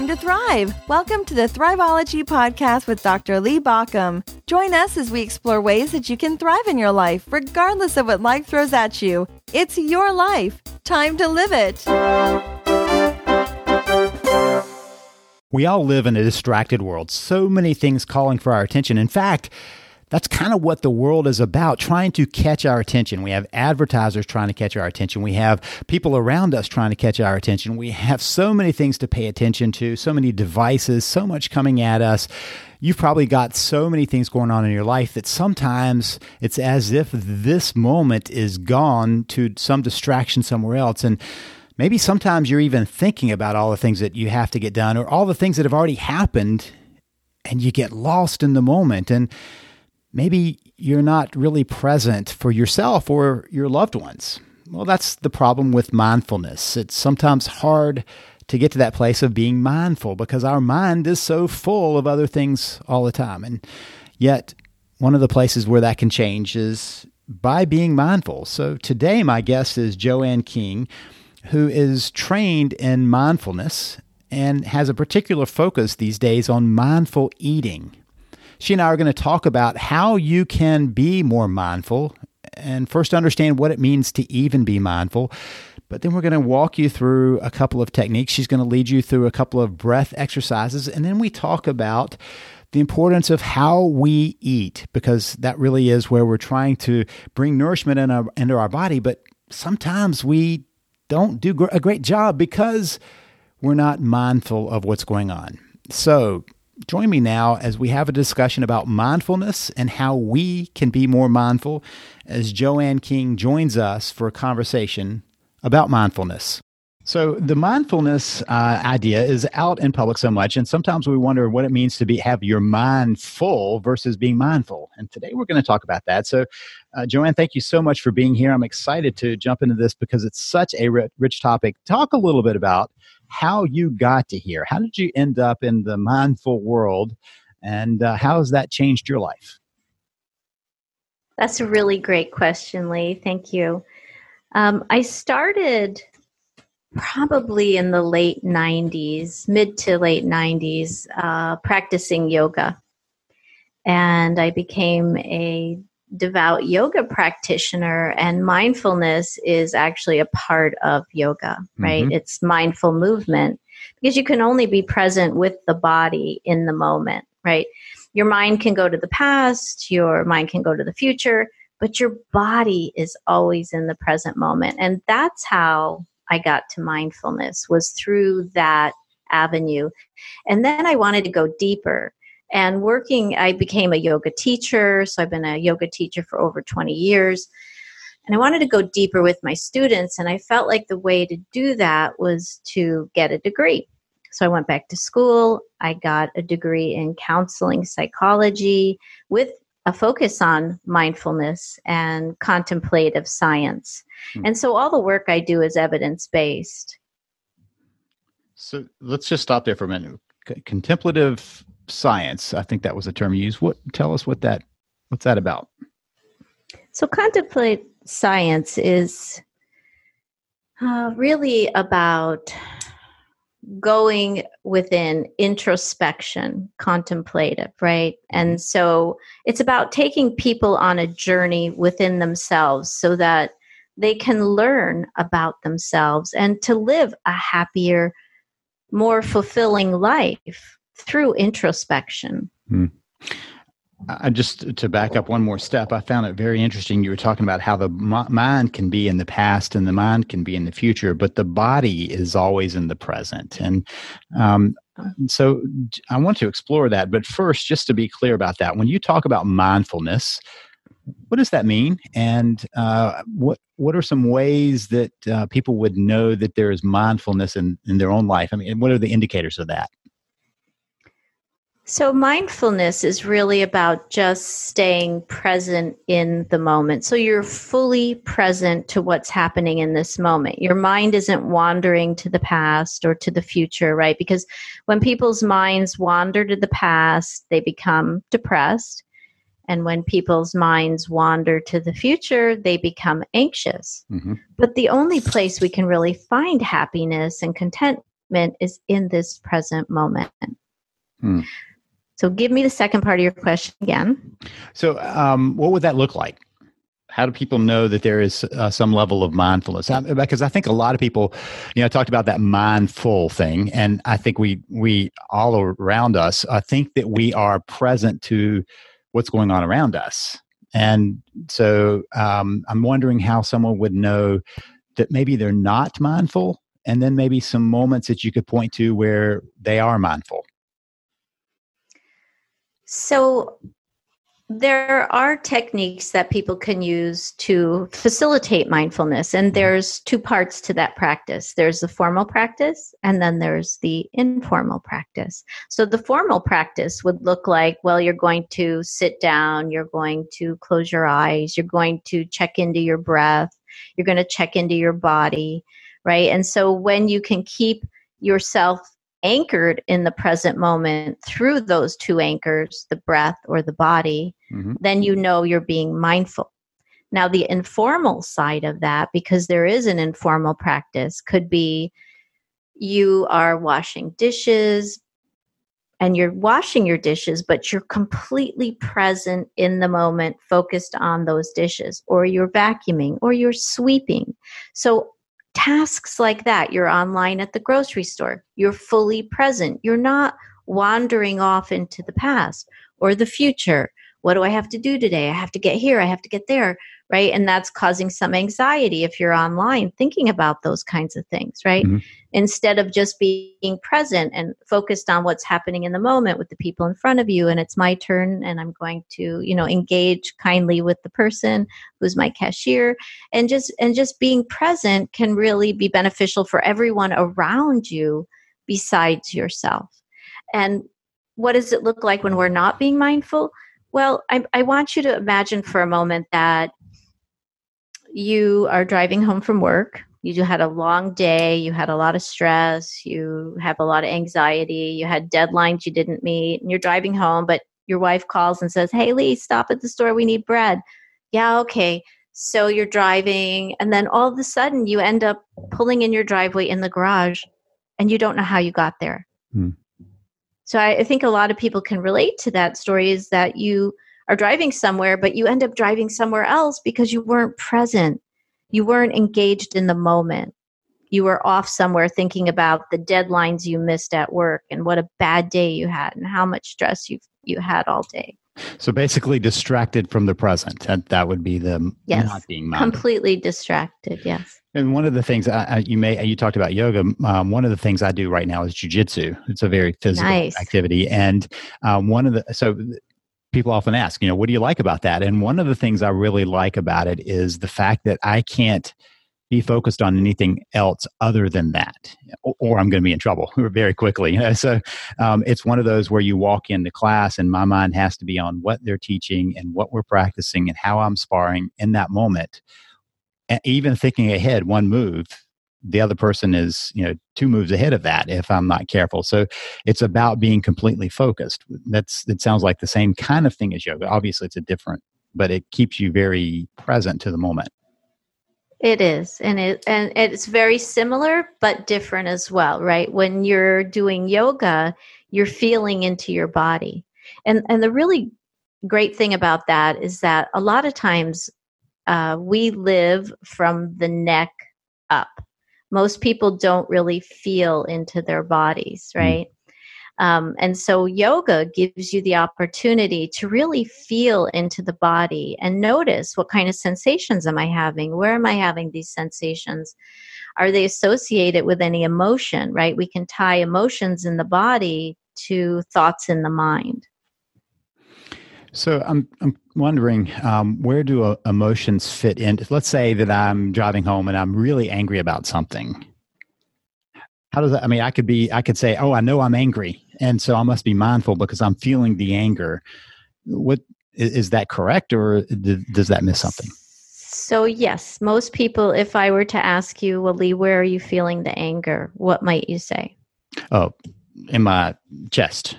time to thrive. Welcome to the Thriveology Podcast with Dr. Lee Baucom. Join us as we explore ways that you can thrive in your life, regardless of what life throws at you. It's your life. Time to live it. We all live in a distracted world, so many things calling for our attention. In fact, that's kind of what the world is about, trying to catch our attention. We have advertisers trying to catch our attention. We have people around us trying to catch our attention. We have so many things to pay attention to, so many devices, so much coming at us. You've probably got so many things going on in your life that sometimes it's as if this moment is gone to some distraction somewhere else. And maybe sometimes you're even thinking about all the things that you have to get done or all the things that have already happened and you get lost in the moment. And maybe you're not really present for yourself or your loved ones. Well, that's the problem with mindfulness. It's sometimes hard to get to that place of being mindful because our mind is so full of other things all the time. And yet, one of the places where that can change is by being mindful. So, today, my guest is Joanne King, who is trained in mindfulness and has a particular focus these days on mindful eating. She and I are going to talk about how you can be more mindful and first understand what it means to even be mindful. But then we're going to walk you through a couple of techniques. She's going to lead you through a couple of breath exercises. And then we talk about the importance of how we eat, because that really is where we're trying to bring nourishment in our, into our body. But sometimes we don't do a great job because we're not mindful of what's going on. So Join me now as we have a discussion about mindfulness and how we can be more mindful as Joanne King joins us for a conversation about mindfulness. So the mindfulness uh, idea is out in public so much, and sometimes we wonder what it means to be have your mind full versus being mindful. And today we're going to talk about that. So, uh, Joanne, thank you so much for being here. I'm excited to jump into this because it's such a rich topic. Talk a little bit about how you got to here. How did you end up in the mindful world, and uh, how has that changed your life? That's a really great question, Lee. Thank you. Um, I started probably in the late 90s, mid to late 90s, uh, practicing yoga. And I became a devout yoga practitioner and mindfulness is actually a part of yoga right? Mm-hmm. it's mindful movement because you can only be present with the body in the moment right? Your mind can go to the past your mind can go to the future but your body is always in the present moment. And that's how i got to mindfulness was through that avenue. And then i wanted to go deeper and working i became a yoga teacher. So i've been a yoga teacher for over 20 years. And i wanted to go deeper with my students and i felt like the way to do that was to get a degree. So i went back to school. I got a degree in counseling psychology with a focus on mindfulness and contemplative science. Hmm. and so all the work i do is evidence based so let's just stop there for a minute. Contemplative science. I think that was the term you used. What tell us what that what's that about? So contemplate science is uh, really about going within introspection, contemplative, right? And mm-hmm. so it's about taking people on a journey within themselves so that they can learn about themselves and to live a happier, more fulfilling life through introspection. Hmm. I just to back up one more step, I found it very interesting. You were talking about how the mind can be in the past and the mind can be in the future, but the body is always in the present. And um, so I want to explore that. But first, just to be clear about that, when you talk about mindfulness, what does that mean? And uh, what what are some ways that uh, people would know that there is mindfulness in, in their own life? I mean, what are the indicators of that? So, mindfulness is really about just staying present in the moment. So, you're fully present to what's happening in this moment. Your mind isn't wandering to the past or to the future, right? Because when people's minds wander to the past, they become depressed. And when people's minds wander to the future, they become anxious. Mm-hmm. But the only place we can really find happiness and contentment is in this present moment. Hmm. So give me the second part of your question again. So, um, what would that look like? How do people know that there is uh, some level of mindfulness? Um, because I think a lot of people, you know, talked about that mindful thing, and I think we we all around us, I think that we are present to what's going on around us, and so um, I'm wondering how someone would know that maybe they're not mindful, and then maybe some moments that you could point to where they are mindful. So there are techniques that people can use to facilitate mindfulness and mm-hmm. there's two parts to that practice. There's the formal practice and then there's the informal practice. So the formal practice would look like well you're going to sit down you're going to close your eyes you're going to check into your breath you're going to check into your body right? And so when you can keep yourself anchored in the present moment through those two anchors, the breath or the body, mm-hmm. then you know you're being mindful. Now, the informal side of that, because there is an informal practice, could be you are washing dishes and you're washing your dishes, but you're completely present in the moment, focused on those dishes, or you're vacuuming, or you're sweeping. So tasks like that. You're online at the grocery store. You're fully present. You're not wandering off into the past or the future. What do I have to do today? I have to get here. I have to get there right? And that's causing some anxiety if you're online thinking about those kinds of things, right? Mm-hmm. Instead of just being present and focused on what's happening in the moment with the people in front of you and it's my turn and I'm going to, you know, engage kindly with the person who's my cashier and just and just being present can really be beneficial for everyone around you besides yourself. And what does it look like when we're not being mindful? Well, I, I, want you to imagine for a moment that you are driving home from work. You had a long day. You had a lot of stress. You have a lot of anxiety. You had deadlines you didn't meet, and you're driving home. But your wife calls and says, "Hey, Lee, stop at the store. We need bread." Yeah, okay. So you're driving, and then all of a sudden, you end up pulling in your driveway in the garage, and you don't know how you got there. Hmm. So I, I think a lot of people can relate to that story. Is that you are driving somewhere, but you end up driving somewhere else because you weren't present. You weren't engaged in the moment. You were off somewhere thinking about the deadlines you missed at work and what a bad day you had and how much stress you you had all day. So basically, distracted from the present. That that would be the yes, not being completely distracted. Yes. And one of the things I, I, you may you talked about yoga. Um, one of the things I do right now is jujitsu. It's a very physical nice. activity, and um, one of the so people often ask, you know, what do you like about that? And one of the things I really like about it is the fact that I can't be focused on anything else other than that, or, I'm going to be in trouble very quickly. So um, it's one of those where you walk into class and my mind has to be on what they're teaching and what we're practicing and how I'm sparring in that moment. And even thinking ahead one move the other person is you know two moves ahead of that if i'm not careful so it's about being completely focused that's it sounds like the same kind of thing as yoga obviously it's a different but it keeps you very present to the moment it is and it and it's very similar but different as well right when you're doing yoga you're feeling into your body and and the really great thing about that is that a lot of times uh, we live from the neck up most people don't really feel into their bodies, hmm. right? Mm. Um, and so yoga gives you the opportunity to really feel into the body and notice what kind of sensations am I having? Where am I having these sensations? Are they associated with any emotion, right? We can tie emotions in the body to thoughts in the mind. So I'm I'm wondering um, where do uh, emotions fit in? Let's say that I'm driving home and I'm really angry about something. How does that? I mean, I could be I could say, oh, I know I'm angry, and so I must be mindful because I'm feeling the anger. What is that correct, or does that miss something? So yes, most people. If I were to ask you, well, Lee, where are you feeling the anger? What might you say? Oh, in my chest.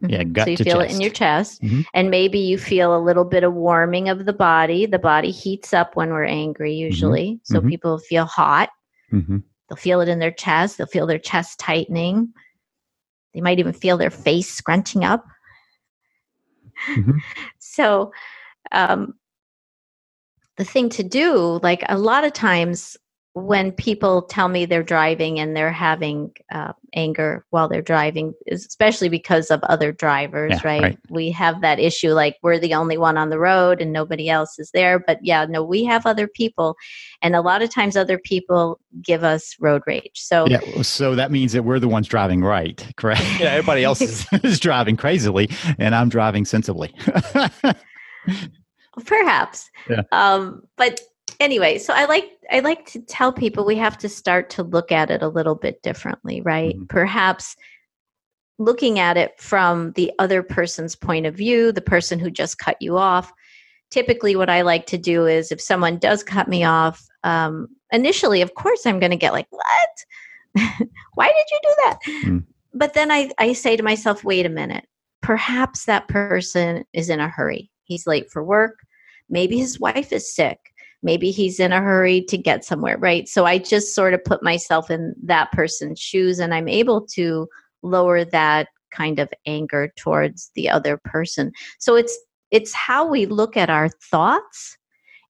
Yeah, mm-hmm. gut so you feel chest. it in your chest, mm-hmm. and maybe you feel a little bit of warming of the body. The body heats up when we're angry, mm-hmm. usually, mm-hmm. so people feel hot. Mm-hmm. They'll feel it in their chest. They'll feel their chest tightening. They might even feel their face scrunching up. Mm-hmm. So, um, the thing to do, like a lot of times, when people tell me they're driving and they're having uh, anger while they're driving, especially because of other drivers, yeah, right? right? We have that issue like we're the only one on the road and nobody else is there. But yeah, no, we have other people. And a lot of times other people give us road rage. So, yeah, so that means that we're the ones driving right, correct? Yeah, everybody else is, is driving crazily and I'm driving sensibly. Perhaps. Yeah. Um, but anyway, so I like I like to tell people we have to start to look at it a little bit differently, right? Mm-hmm. Perhaps looking at it from the other person's point of view, the person who just cut you off. Typically, what I like to do is if someone does cut me off, um, initially, of course, I'm going to get like, What? Why did you do that? Mm. But then I, I say to myself, Wait a minute. Perhaps that person is in a hurry. He's late for work. Maybe his wife is sick maybe he's in a hurry to get somewhere right? So i just sort of put myself in that person's shoes and i'm able to lower that kind of anger towards the other person. So it's it's how we look at our thoughts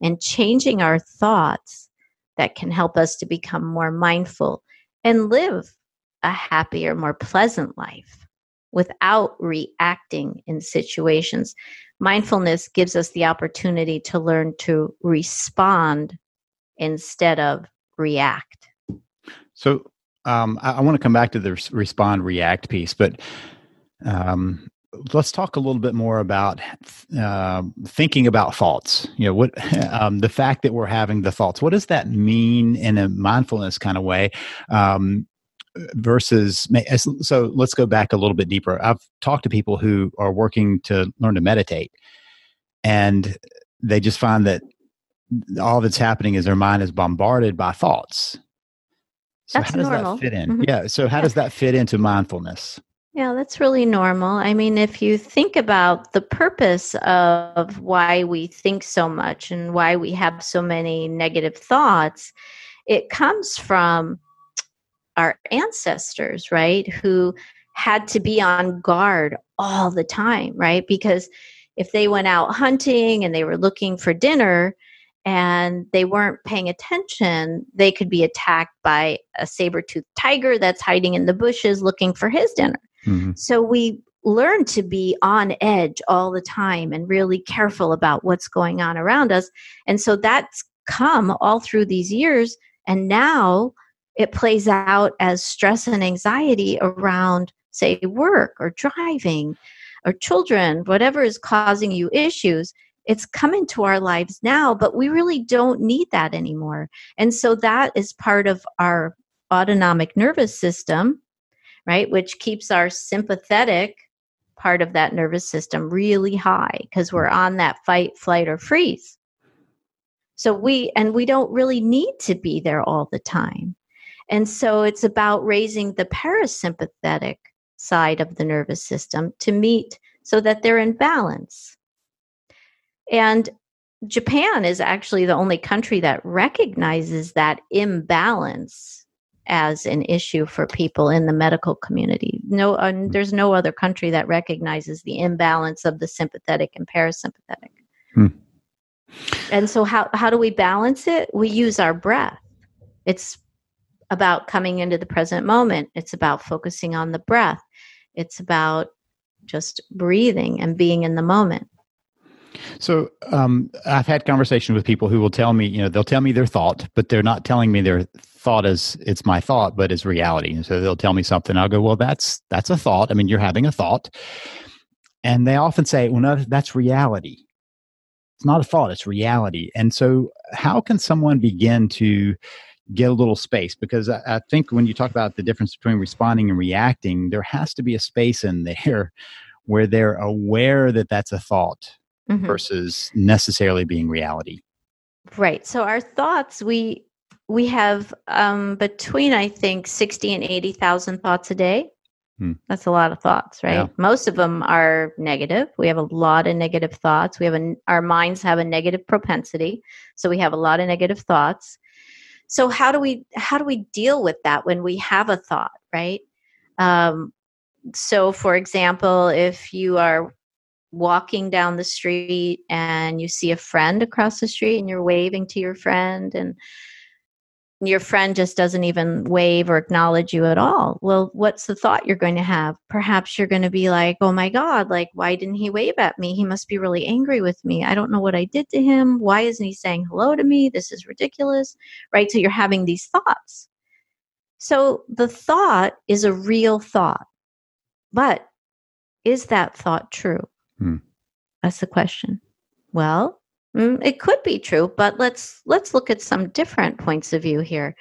and changing our thoughts that can help us to become more mindful and live a happier more pleasant life without reacting in situations mindfulness gives us the opportunity to learn to respond instead of react. So um, I, I want to come back to the respond react piece, but um, let's talk a little bit more about uh, thinking about thoughts. You know, what um, the fact that we're having the thoughts. What does that mean in a mindfulness kind of way? Um, versus so let's go back a little bit deeper i've talked to people who are working to learn to meditate and they just find that all that's happening is their mind is bombarded by thoughts so that's how does normal. that fit in mm-hmm. yeah so how yeah. does that fit into mindfulness yeah, that's really normal. I mean, if you think about the purpose of why we think so much and why we have so many negative thoughts, it comes from our ancestors, right? Who had to be on guard all the time, right? Because if they went out hunting and they were looking for dinner and they weren't paying attention, they could be attacked by a saber-toothed tiger that's hiding in the bushes looking for his dinner. Mm-hmm. So we learn to be on edge all the time and really careful about what's going on around us. And so that's come all through these years. And now it plays out as stress and anxiety around, say, work or driving or children, whatever is causing you issues. It's come into our lives now, but we really don't need that anymore. And so that is part of our autonomic nervous system, right? Which keeps our sympathetic part of that nervous system really high because we're on that fight, flight, or freeze. So we, and we don't really need to be there all the time. And so it's about raising the parasympathetic side of the nervous system to meet so that they're in balance. And Japan is actually the only country that recognizes that imbalance as an issue for people in the medical community. No, uh, there's no other country that recognizes the imbalance of the sympathetic and parasympathetic. Hmm. And so, how how do we balance it? We use our breath. It's about coming into the present moment. It's about focusing on the breath. It's about just breathing and being in the moment. So um, I've had conversations with people who will tell me, you know, they'll tell me their thought, but they're not telling me their thought as it's my thought, but as reality. And so they'll tell me something. I'll go, well, that's that's a thought. I mean, you're having a thought, and they often say, well, no, that's reality. It's not a thought; it's reality. And so, how can someone begin to get a little space because I, I, think when you talk about the difference between responding and reacting, there has to be a space in there where they're aware that that's a thought mm-hmm. versus necessarily being reality. Right. So our thoughts, we we have um, between I think sixty and eighty thousand thoughts a day. Hmm. That's a lot of thoughts, right? Yeah. Most of them are negative. We have a lot of negative thoughts. We have a, our minds have a negative propensity, so we have a lot of negative thoughts. So how do we how do we deal with that when we have a thought right? Um, so for example if you are walking down the street and you see a friend across the street and you're waving to your friend and your friend just doesn't even wave or acknowledge you at all. Well, what's the thought you're going to have? Perhaps you're going to be like, oh my God, like, why didn't he wave at me? He must be really angry with me. I don't know what I did to him. Why isn't he saying hello to me? This is ridiculous, right? So you're having these thoughts. So the thought is a real thought. But is that thought true? Hmm. That's the question. Well, it could be true, but let's let's look at some different points of view here.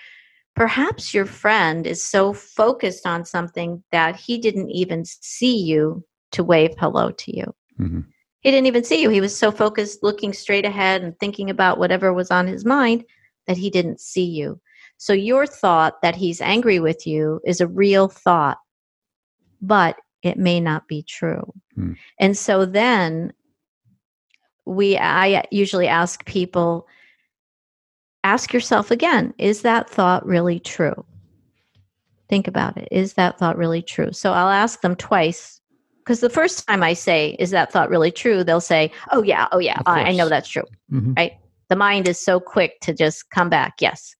Perhaps your friend is so focused on something that he didn't even see you to wave hello to you. Mm-hmm. He didn't even see you. He was so focused looking straight ahead and thinking about whatever was on his mind that he didn't see you. So your thought that he's angry with you is a real thought, but it may not be true. Hmm. And so then we I usually ask people ask yourself again, is that thought really true? Think about it. Is that thought really true? So I'll ask them twice because the first time I say, is that thought really true? They'll say, oh, yeah, oh, yeah, I, I, know that's true. Mm-hmm. Right? The mind is so quick to just come back, yes.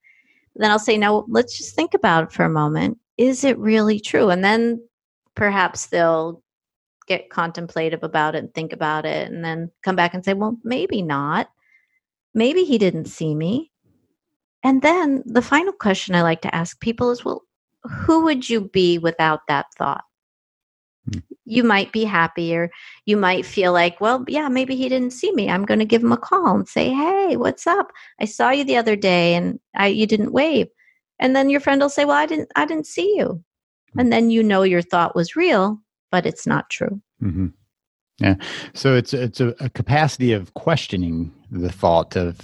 Then I'll say, no, let's just think about it for a moment. Is it really true? And then perhaps they'll get contemplative about it and think about it and then come back and say, well, maybe not. Maybe he didn't see me. And then the final question I like to ask people is, well, who would you be without that thought? Hmm. You might be happier. You might feel like, well, yeah, maybe he didn't see me. I'm going to give him a call and say, hey, what's up? I saw you the other day and I, you didn't wave. And then your friend will say, well, I didn't, I didn't see you and then you know your thought was real but it's not true. Mm-hmm. yeah. So it's it's a, a, capacity of questioning the thought of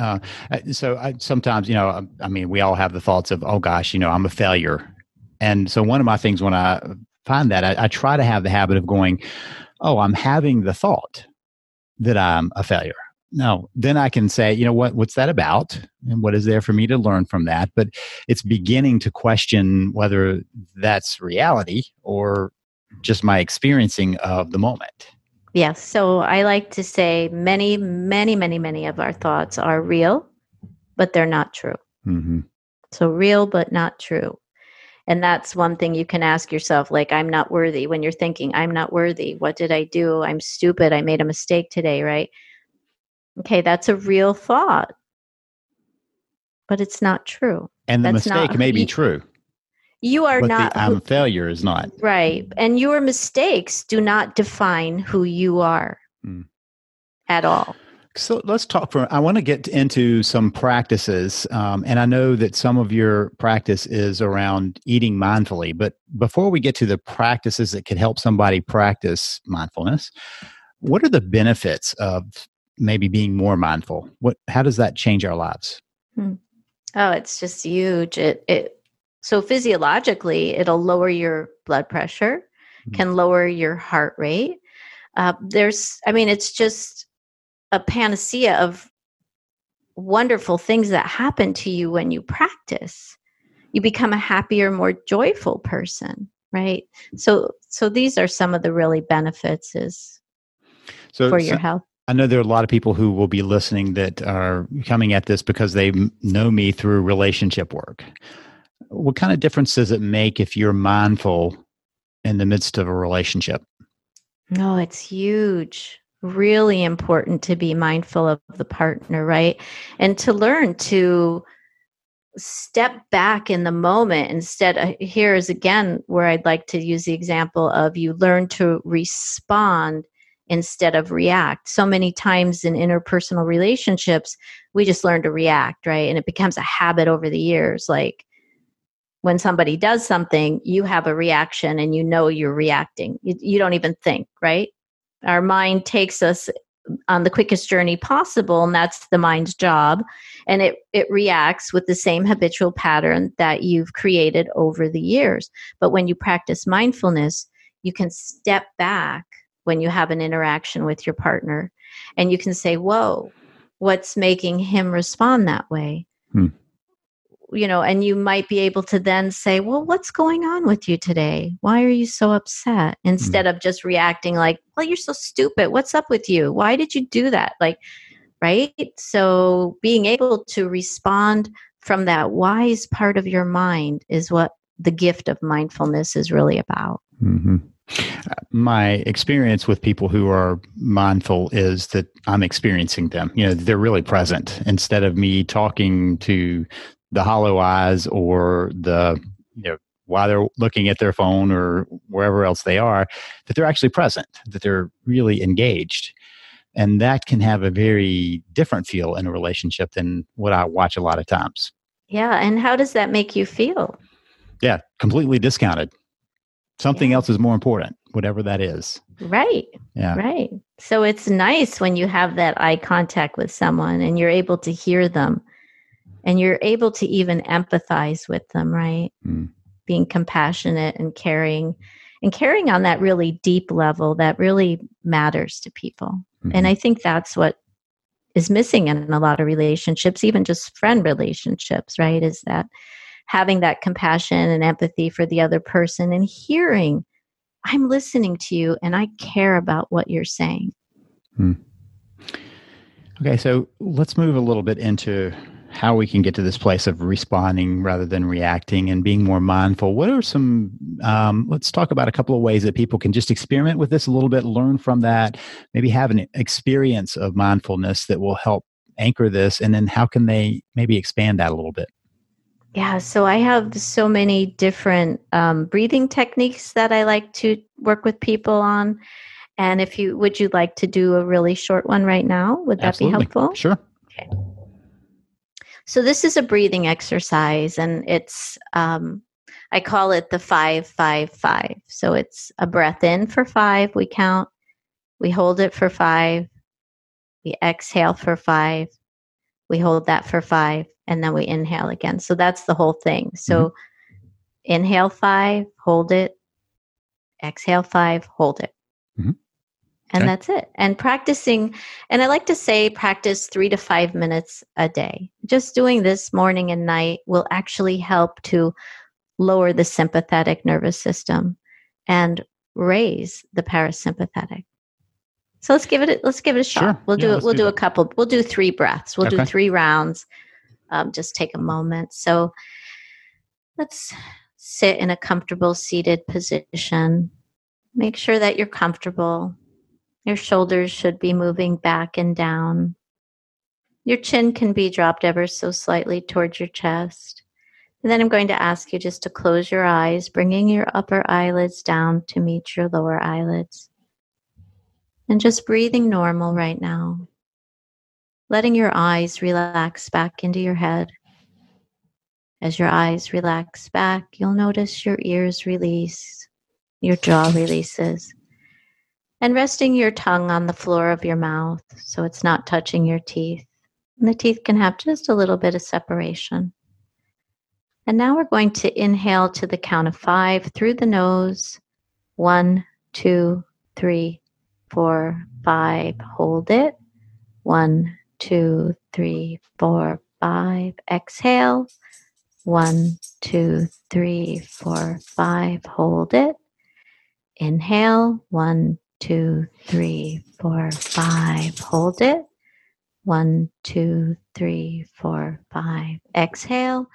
uh, so I, sometimes you know I mean we all have the thoughts of oh gosh you know i'm a failure. And so one of my things when i find that I, I try to have the habit of going oh i'm having the thought that i'm a failure. No then i can say you know what what's that about? And what is there for me to learn from that? But it's beginning to question whether that's reality or just my experiencing of the moment. Yes so i like to say many many many many of our thoughts are real but they're not true. Mm-hmm. so real but not true. And that's one thing you can ask yourself like i'm not worthy. When you're thinking i'm not worthy. What did i do? I'm stupid. I made a mistake today right? Okay, that's a real thought, but it's not true. And the that's mistake not, may be true. You are but not. The um, failure is not. Right. And your mistakes do not define who you are mm. at all. So let's talk for. I want to get into some practices, um, and I know that some of your practice is around eating mindfully. But before we get to the practices that could help somebody practice mindfulness, what are the benefits of maybe being more mindful what how does that change our lives hmm. oh it's just huge it it so physiologically it'll lower your blood pressure hmm. can lower your heart rate uh, there's i mean it's just a panacea of wonderful things that happen to you when you practice you become a happier more joyful person right so so these are some of the really benefits is so, for your so, health I know there are a lot of people who will be listening that are coming at this because they know me through relationship work. What kind of difference does it make if you're mindful in the midst of a relationship? No, it's huge. Really important to be mindful of the partner, right? And to learn to step back in the moment instead. Uh, here is again where I'd like to use the example of you learn to respond instead of react. So many times in interpersonal relationships, we just learn to react, right? And it becomes a habit over the years. Like when somebody does something, you have a reaction and you know you're reacting. You, you don't even think, right? Our mind takes us on the quickest journey possible and that's the mind's job and it it reacts with the same habitual pattern that you've created over the years but when you practice mindfulness you can step back when you have an interaction with your partner and you can say whoa what's making him respond that way hmm. You know, and you might be able to then say, well, what's going on with you today? Why are you so upset? Instead mm-hmm. of just reacting like, well, you're so stupid. What's up with you? Why did you do that? Like, right? So being able to respond from that wise part of your mind is what the gift of mindfulness is really about. Mm-hmm. My experience with people who are mindful is that I'm experiencing them. You know, they're really present instead of me talking to the hollow eyes or the, you know, while they're looking at their phone or wherever else they are, that they're actually present, that they're really engaged. And that can have a very different feel in a relationship than what I watch a lot of times. Yeah. And how does that make you feel? Yeah, completely discounted. Something yeah. else is more important, whatever that is. Right. Yeah. Right. So it's nice when you have that eye contact with someone and you're able to hear them and you're able to even empathize with them, right? Mm. Being compassionate and caring and caring on that really deep level that really matters to people. Mm-hmm. And I think that's what is missing in a lot of relationships, even just friend relationships, right? Is that having that compassion and empathy for the other person and hearing, I'm listening to you and I care about what you're saying. Hmm. Okay, so let's move a little bit into how we can get to this place of responding rather than reacting and being more mindful. What are some, um, let's talk about a couple of ways that people can just experiment with this a little bit, learn from that, maybe have an experience of mindfulness that will help anchor this. And then how can they maybe expand that a little bit? Yeah, so I have so many different um, breathing techniques that I like to work with people on. And if you would you like to do a really short one right now? Would that Absolutely. be helpful? Sure. Okay. So this is a breathing exercise, and it's um, I call it the five five five. So it's a breath in for five. We count. We hold it for five. We exhale for five. We hold that for five, and then we inhale again. So that's the whole thing. So mm-hmm. inhale five, hold it. Exhale five, hold it. And okay. that's it. And practicing, and I like to say practice three to five minutes a day. Just doing this morning and night will actually help to lower the sympathetic nervous system and raise the parasympathetic. So let's give it a, let's give it a shot. Sure. We'll do yeah, it. We'll do, do a couple. We'll do three breaths. We'll okay. do three rounds. Um, just take a moment. So let's sit in a comfortable seated position. Make sure that you're comfortable. Your shoulders should be moving back and down. Your chin can be dropped ever so slightly towards your chest. And then I'm going to ask you just to close your eyes, bringing your upper eyelids down to meet your lower eyelids. And just breathing normal right now. Letting your eyes relax back into your head. As your eyes relax back, you'll notice your ears release, your jaw releases and resting your tongue on the floor of your mouth so it's not touching your teeth. And the teeth can have just a little bit of separation. And now we're going to inhale to the count of five through the nose. One, two, three, four, five. Hold it. One, two, three, four, five. Exhale. One, two, three, four, five. Hold it. Inhale. One, two, three, four, five. Hold it. One, two, three, four, five. Exhale.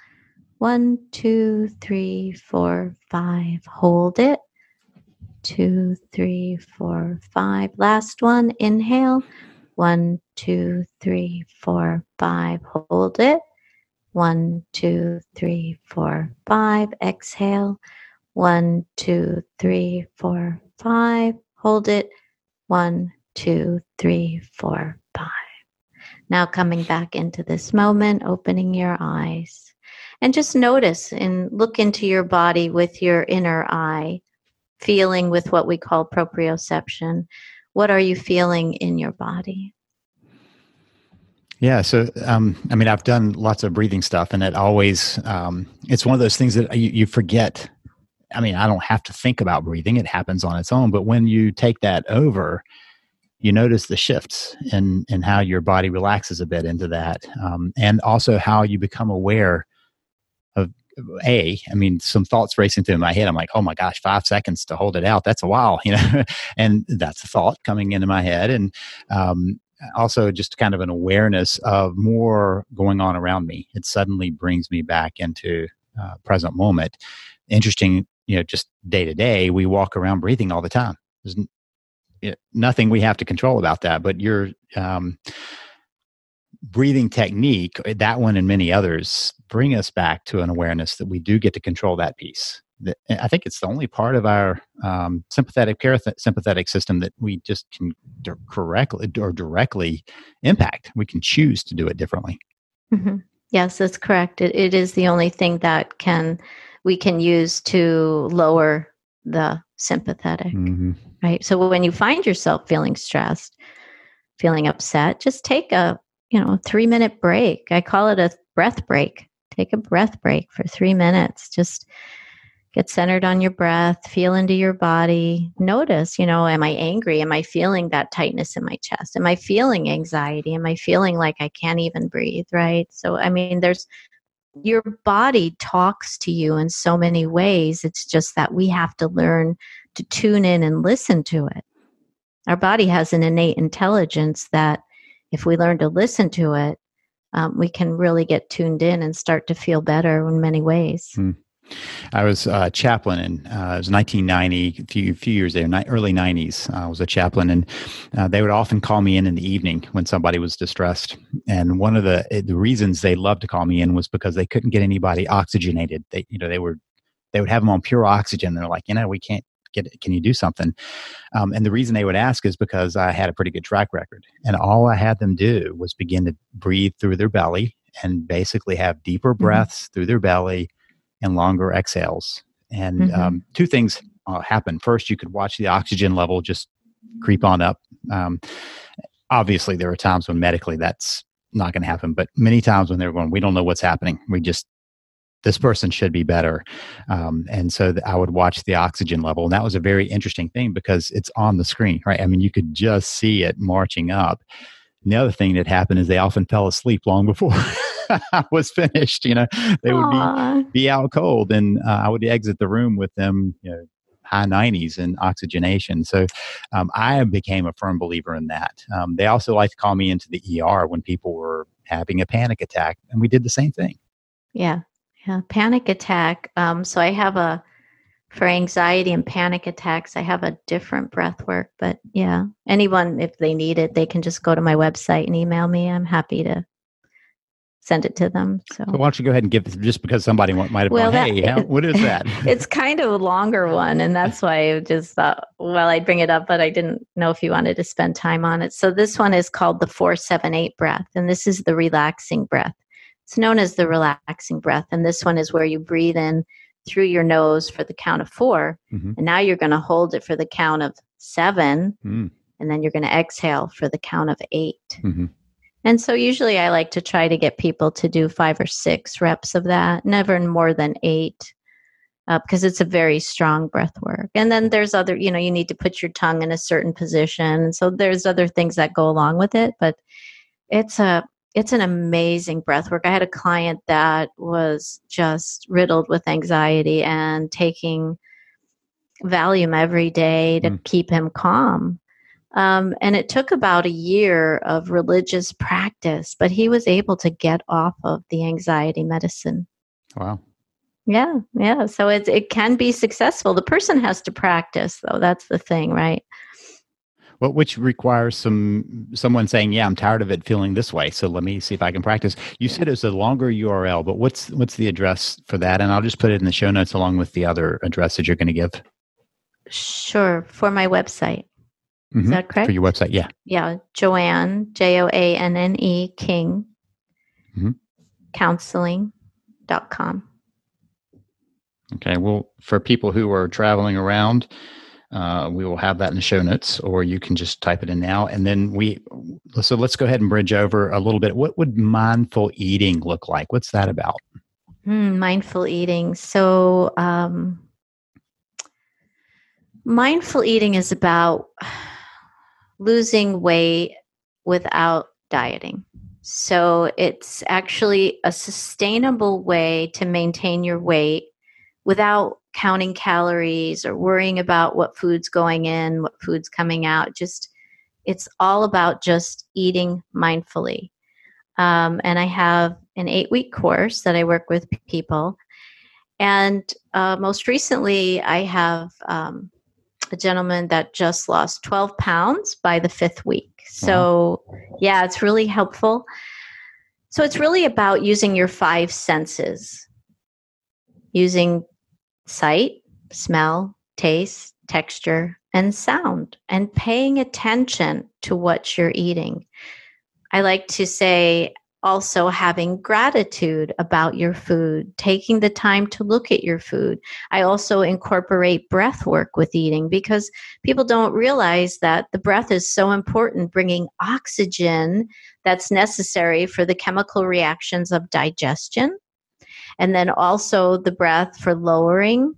One, two, three, four, five. Hold it. Two, three, four, five. Last one. Inhale. One, two, three, four, five. Hold it. One, two, three, four, five. Exhale. One, two, three, four, five. Hold it. One, two, three, four, five. Now coming back into this moment, opening your eyes. And just notice and look into your body with your inner eye, feeling with what we call proprioception. What are you feeling in your body? Yeah, so um, I mean, I've done lots of breathing stuff, and it always um, one of those things that you, you forget I mean, I don't have to think about breathing, it happens on its own. But when you take that over, you notice the shifts in, in how your body relaxes a bit into that. Um, and also how you become aware of a i mean some thoughts racing through my head i'm like oh my gosh five seconds to hold it out that's a while you know and that's a thought coming into my head and um, also just kind of an awareness of more going on around me it suddenly brings me back into uh, present moment interesting you know just day to day we walk around breathing all the time there's nothing we have to control about that but your um, breathing technique, uh, that one and many others, bring us back to an awareness that we do get to control that piece. I think it's the only part of our um, sympathetic parasympathetic system that we just can correctly or directly impact. We can choose to do it differently. Mm-hmm. Yes, that's correct. It, it is the only thing that can we can use to lower the sympathetic. Mm-hmm. Right. So when you find yourself feeling stressed, feeling upset, just take a you know, three minute break. I call it a breath break. Take a breath break for three minutes. Just get centered on your breath, feel into your body. Notice, you know, am I angry? Am I feeling that tightness in my chest? Am I feeling anxiety? Am I feeling like I can't even breathe? Right. So, I mean, there's your body talks to you in so many ways. It's just that we have to learn to tune in and listen to it. Our body has an innate intelligence that if we learn to listen to it, um, we can really get tuned in and start to feel better in many ways. Hmm. I was a chaplain in uh, it was 1990, a few, few years there, early 90s. Uh, I was a chaplain, and uh, they would often call me in in the evening when somebody was distressed. And one of the the reasons they loved to call me in was because they couldn't get anybody oxygenated. They you know they were they would have them on pure oxygen. They're like, you know, we can't get it. can you do something um, and the reason they would ask is because i had a pretty good track record and all i had them do was begin to breathe through their belly and basically have deeper mm-hmm. breaths mm-hmm. through their belly and longer exhales and mm-hmm. um, two things uh, happen first you could watch the oxygen level just creep on up um, obviously there are times when medically that's not going to happen but many times when they're going we don't know what's happening we just this person should be better. Um, and so I would watch the oxygen level. And that was a very interesting thing because it's on the screen, right? I mean, you could just see it marching up. And the other thing that happened is they often fell asleep long before was finished. You know, they would be, be out cold and uh, I would exit the room with them, you know, high 90s in oxygenation. So um, I became a firm believer in that. Um, they also like to call me into the ER when people were having a panic attack, and we did the same thing. Yeah, yeah, panic attack. Um, so I have a for anxiety and panic attacks. I have a different breath work, but yeah, anyone if they need it, they can just go to my website and email me. I'm happy to send it to them. So, so why don't you go ahead and give just because somebody might have well, gone, hey, how, what is that? it's kind of a longer one, and that's why I just thought, well, I'd bring it up, but I didn't know if you wanted to spend time on it. So this one is called the four seven eight breath, and this is the relaxing breath. It's known as the relaxing breath. And this one is where you breathe in through your nose for the count of 4 mm-hmm. And now you're going to hold it for the count of seven. Mm. And then you're going to exhale for the count of 8 mm-hmm. And so usually I like to try to get people to do five or six reps of that, never more than eight. Uh, because it's a very strong breath work. And then there's other, you know, you need to put your tongue in a certain position. So there's other things that go along with it, but it's a it's an amazing breath work. I had a client that was just riddled with anxiety and taking Valium every day to mm. keep him calm. Um, and it took about a year of religious practice, but he was able to get off of the anxiety medicine. Wow. Yeah, yeah. So it it can be successful. The person has to practice, though. That's the thing, right? well, which requires some someone saying, "Yeah, I'm tired of it feeling this way, so let me see if I can practice." You said it's a longer URL, but what's what's the address for that? And I'll just put it in the show notes along with the other address that you're going to give. Sure, for my website. Mm-hmm. Is that correct? For your website, yeah. Yeah, Joanne J O A N N E King mm-hmm. counseling.com. Okay, well, for people who are traveling around, uh, we will have that in the show notes, or you can just type it in now. And then we, so let's go ahead and bridge over a little bit. What would mindful eating look like? What's that about? Mm, mindful eating. So, um, mindful eating is about losing weight without dieting. So it's actually a sustainable way to maintain your weight without counting calories or worrying about what food's going in, what food's coming out. Just it's all about just eating mindfully. Um, and I have an eight week course that I work with people. And uh, most recently, I have um, a gentleman that just lost 12 pounds by the fifth week. So, yeah, it's really helpful. So, it's really about using your five senses using sight, smell, taste, texture, and sound, and paying attention to what you're eating. I like to say also having gratitude about your food, taking the time to look at your food. I also incorporate breath work with eating because people don't realize that the breath is so important, bringing oxygen that's necessary for the chemical reactions of digestion. And then also the breath for lowering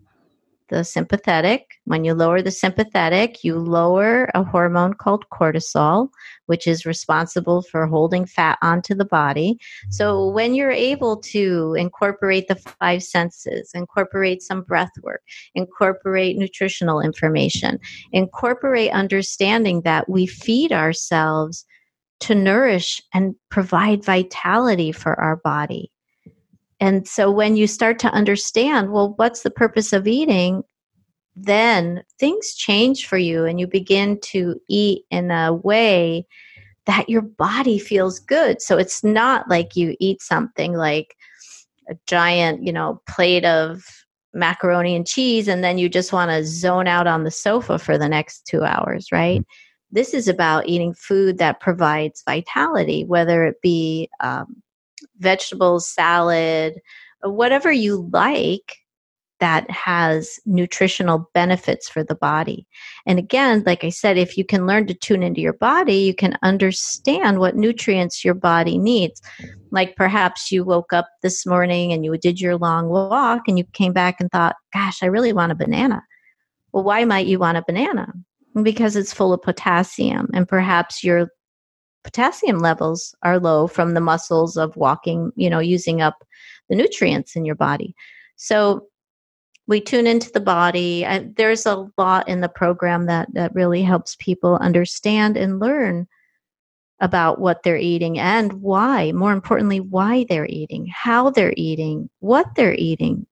the sympathetic. When you lower the sympathetic, you lower a hormone called cortisol, which is responsible for holding fat onto the body. So when you're able to incorporate the five senses, incorporate some breath work, incorporate nutritional information, incorporate understanding that we feed ourselves to nourish and provide vitality for our body. And so when you start to understand, well, what's the purpose of eating? Then things change for you and you begin to eat in a way that your body feels good. So it's not like you eat something like a giant, you know, plate of macaroni and cheese and then you just want to zone out on the sofa for the next two hours, right? Mm-hmm. This is about eating food that provides vitality, whether it be um, vegetables, salad, uh, whatever you like that has nutritional benefits for the body. And again, like I said, if you can learn to tune into your body, you can understand what nutrients your body needs. Like perhaps you woke up this morning and you did your long walk and you came back and thought, gosh, I really want a banana. Well, why might you want a banana? Because it's full of potassium, and perhaps you're potassium levels are low from the muscles of walking, you know, using up the nutrients in your body. So we tune into the body. I, there's a lot in the program that that really helps people understand and learn about what they're eating and why. More importantly, why they're eating, how they're eating, what they're eating,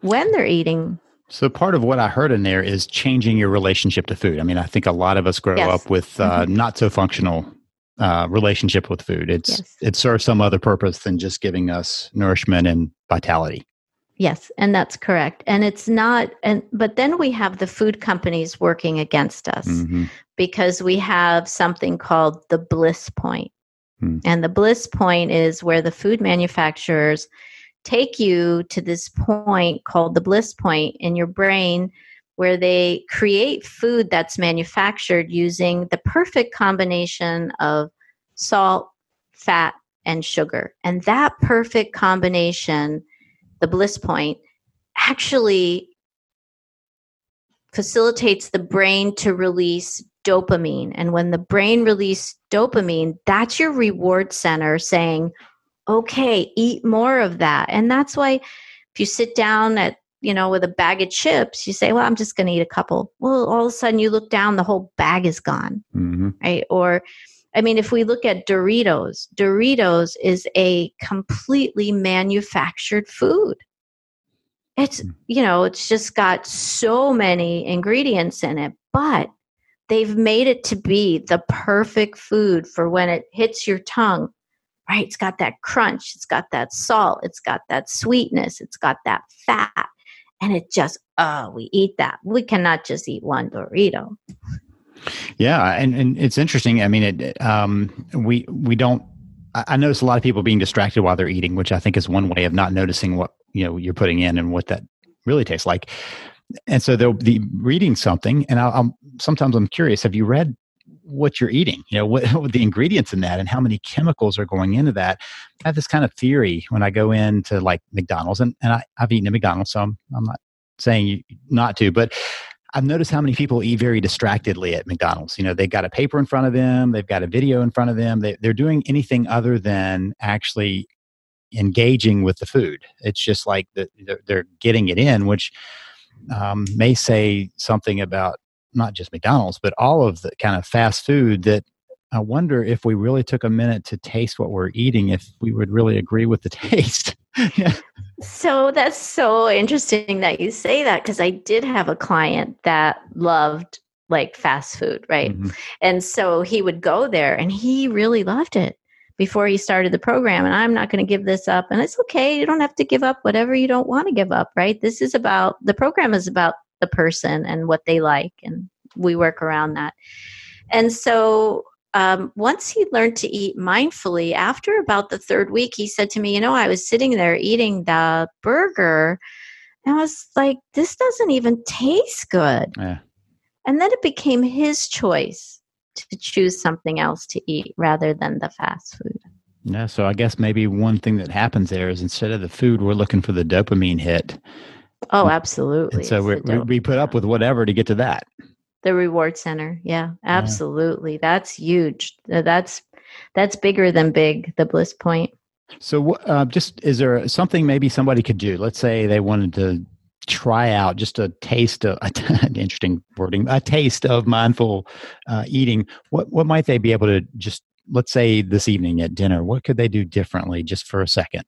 when they're eating. So part of what I heard in there is changing your relationship to food. I mean, I think a lot of us grow yes. up with uh, mm-hmm. not so functional uh, relationship with food. It's yes. it serves some other purpose than just giving us nourishment and vitality. Yes, and that's correct. And it's not and but then we have the food companies working against us mm-hmm. because we have something called the bliss point. Mm. And the bliss point is where the food manufacturers take you to this point called the bliss point in your brain where they create food that's manufactured using the perfect combination of salt, fat, and sugar. And that perfect combination, the bliss point, actually facilitates the brain to release dopamine. And when the brain releases dopamine, that's your reward center saying, okay, eat more of that. And that's why if you sit down at you know, with a bag of chips, you say, well, I'm just going to eat a couple. Well, all of a sudden you look down, the whole bag is gone. Mm-hmm. Right. Or, I mean, if we look at Doritos, Doritos is a completely manufactured food. It's, mm. you know, it's just got so many ingredients in it, but they've made it to be the perfect food for when it hits your tongue right? It's got that crunch, it's got that salt, it's got that sweetness, it's got that fat and it just oh we eat that. We cannot just eat one dorito. Yeah and, and it's interesting. I mean it um, we we don't i notice a lot of people being distracted while they're eating which i think is one way of not noticing what you know you're putting in and what that really tastes like. And so they'll be reading something and I'll, I'll sometimes i'm curious have you read what you're eating, you know, what, what, the ingredients in that and how many chemicals are going into that. I have this kind of theory when I go into like McDonald's and, and I, have eaten at McDonald's, so I'm, I'm not saying not to, but I've noticed how many people eat very distractedly at McDonald's. You know, they've got a paper in front of them, they've got a video in front of them, they, they're doing anything other than actually engaging with the food. It's just like the, they're, they're getting it in, which um, may say something about not just McDonald's, but all of the kind of fast food that I wonder if we really took a minute to taste what we're eating, if we would really agree with the taste. yeah. So that's so interesting that you say that because I did have a client that loved like fast food, right? Mm-hmm. And so he would go there and he really loved it before he started the program. And I'm not going to give this up. And it's okay. You don't have to give up whatever you don't want to give up, right? This is about the program is about the person and what they like. And we work around that. And so um, once he learned to eat mindfully, after about the third week, he said to me, You know, I was sitting there eating the burger, and I was like, This doesn't even taste good. Yeah. And then it became his choice to choose something else to eat rather than the fast food. Yeah, so I guess maybe one thing that happens there is instead of the food, we're looking for the dopamine hit. Oh, absolutely. And so we we put up with whatever to get to that. The reward center. Yeah, absolutely. Yeah. That's huge. That's that's bigger than big, the bliss point. So uh, just is there something maybe somebody could do? Let's say they wanted to try out just a taste of interesting wording, a taste of mindful uh, eating. What what might they be able to just let's say this evening at dinner? What could they do differently just for a second?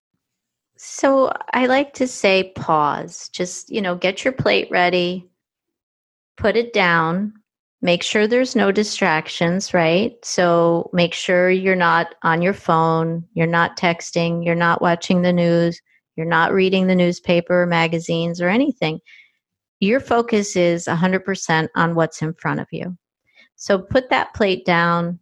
So I like to say pause. Just, you know, get your plate ready, put it down, make sure there's no distractions, right? So make sure you're not on your phone, you're not texting, you're not watching the news, you're not reading the newspaper, magazines, or anything. Your focus is 100% on what's in front of you. So put that plate down.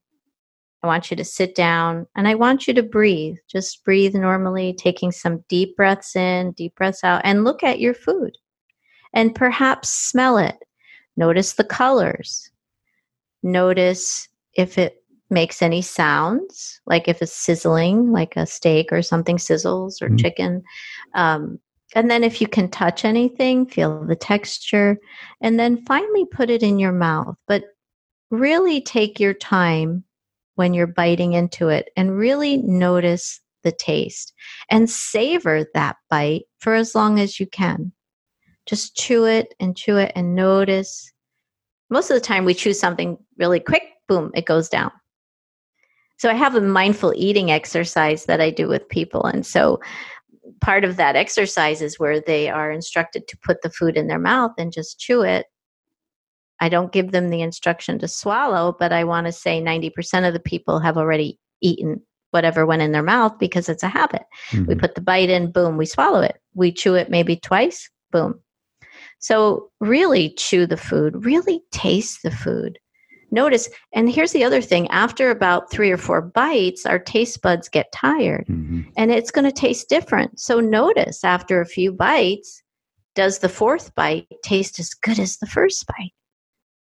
I want you to sit down and I want you to breathe. Just breathe normally, taking some deep breaths in, deep breaths out, and look at your food. And perhaps smell it Notice the colors. Notice if it makes any sounds, like if it's sizzling, like a steak or something sizzles or mm-hmm. chicken. Um, and then if you can touch anything, feel the texture. And then finally put it in your mouth. But really take your time when you're biting into it and really notice the taste and savor that bite for as long as you can. Just chew it and chew it and notice. Most of the time, we choose something really quick, boom, it goes down. So I have a mindful eating exercise that I do with people. And so part of that exercise is where they are instructed to put the food in their mouth and just chew it. I don't give them the instruction to swallow, but I want to say 90% of the people have already eaten whatever went in their mouth because it's a habit. Mm-hmm. We put the bite in, boom, we swallow it. We chew it maybe twice, boom, so, really chew the food, really taste the food. Notice, and here's the other thing after about three or four bites, our taste buds get tired mm-hmm. and it's going to taste different. So, notice after a few bites, does the fourth bite taste as good as the first bite?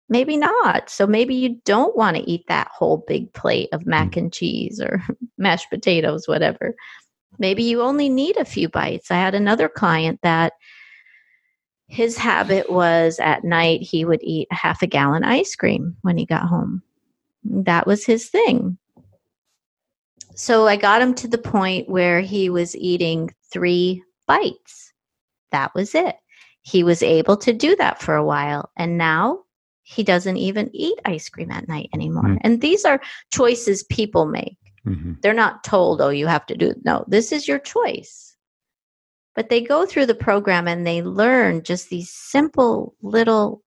Maybe not. So, maybe you don't want to eat that whole big plate of mac mm-hmm. and cheese or mashed potatoes, whatever. Maybe you only need a few bites. I had another client that his habit was at night he would eat half a gallon ice cream when he got home. That was his thing. So I got him to the point where he was eating three bites. That was it. He was able to do that for a while. And now he doesn't even eat ice cream at night anymore. Mm-hmm. And these are choices people make. Mm-hmm. They're not told, oh, you have to do. No, this is your choice but they go through the program and they learn just these simple little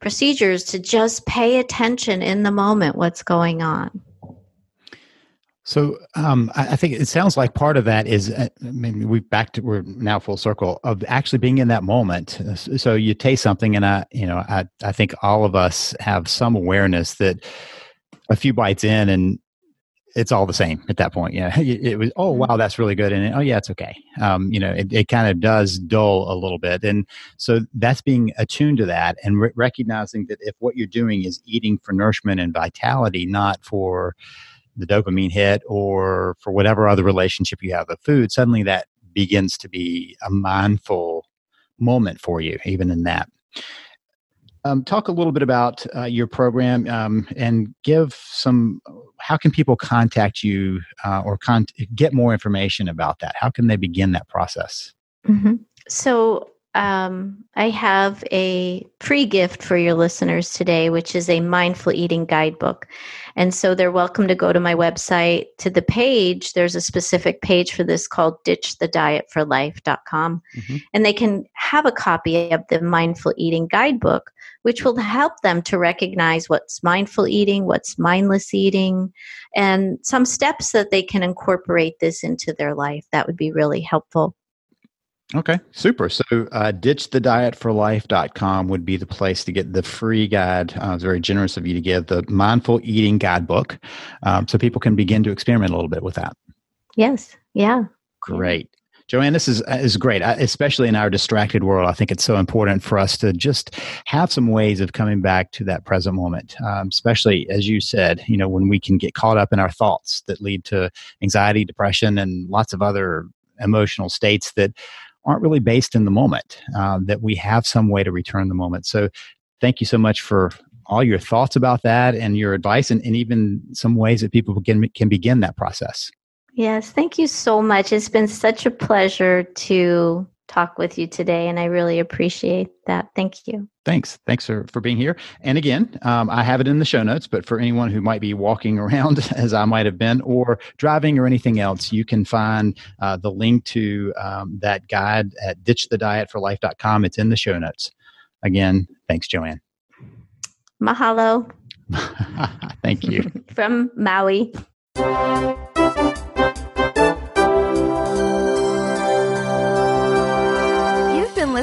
procedures to just pay attention in the moment what's going on so um, I, I, think it sounds like part of that is uh, maybe we back to we're now full circle of actually being in that moment. So you taste something, and I, you know, I I think all of us have some awareness that a few bites in, and it's all the same at that point. Yeah, it, was oh wow, that's really good, and oh yeah, it's okay. Um, you know, it, it kind of does dull a little bit, and so that's being attuned to that and re- recognizing that if what you're doing is eating for nourishment and vitality, not for the dopamine hit or for whatever other relationship you have with food, suddenly that begins to be a mindful moment for you, even in that. Um, talk a little bit about uh, your program um, and give some. How can people contact you uh, or con- get more information about that? How can they begin that process? Mm-hmm. So um, I have a free gift for your listeners today, which is a mindful eating guidebook. And so they're welcome to go to my website to the page. There's a specific page for this called ditchthedietforlife.com. Mm-hmm. And they can have a copy of the mindful eating guidebook, which will help them to recognize what's mindful eating, what's mindless eating, and some steps that they can incorporate this into their life. That would be really helpful. Okay, super. So, uh, ditchthedietforlife.com would be the place to get the free guide. Uh, it's very generous of you to give the mindful eating guidebook um, so people can begin to experiment a little bit with that. Yes. Yeah. Great. Joanne, this is is great, I, especially in our distracted world. I think it's so important for us to just have some ways of coming back to that present moment. Um, especially as you said, you know, when we can get caught up in our thoughts that lead to anxiety, depression, and lots of other emotional states that aren't really based in the moment, uh, that we have some way to return the moment. So thank you so much for all your thoughts about that and your advice and, and even some ways that people can, can begin that process. Yes, thank you so much. It's been such a pleasure to talk with you today, and I really appreciate that. Thank you. Thanks. Thanks for, for being here. And again, um, I have it in the show notes, but for anyone who might be walking around as I might have been, or driving or anything else, you can find uh, the link to um, that guide at ditchthedietforlife.com. It's in the show notes. Again, thanks, Joanne. Mahalo. Thank you. From Maui.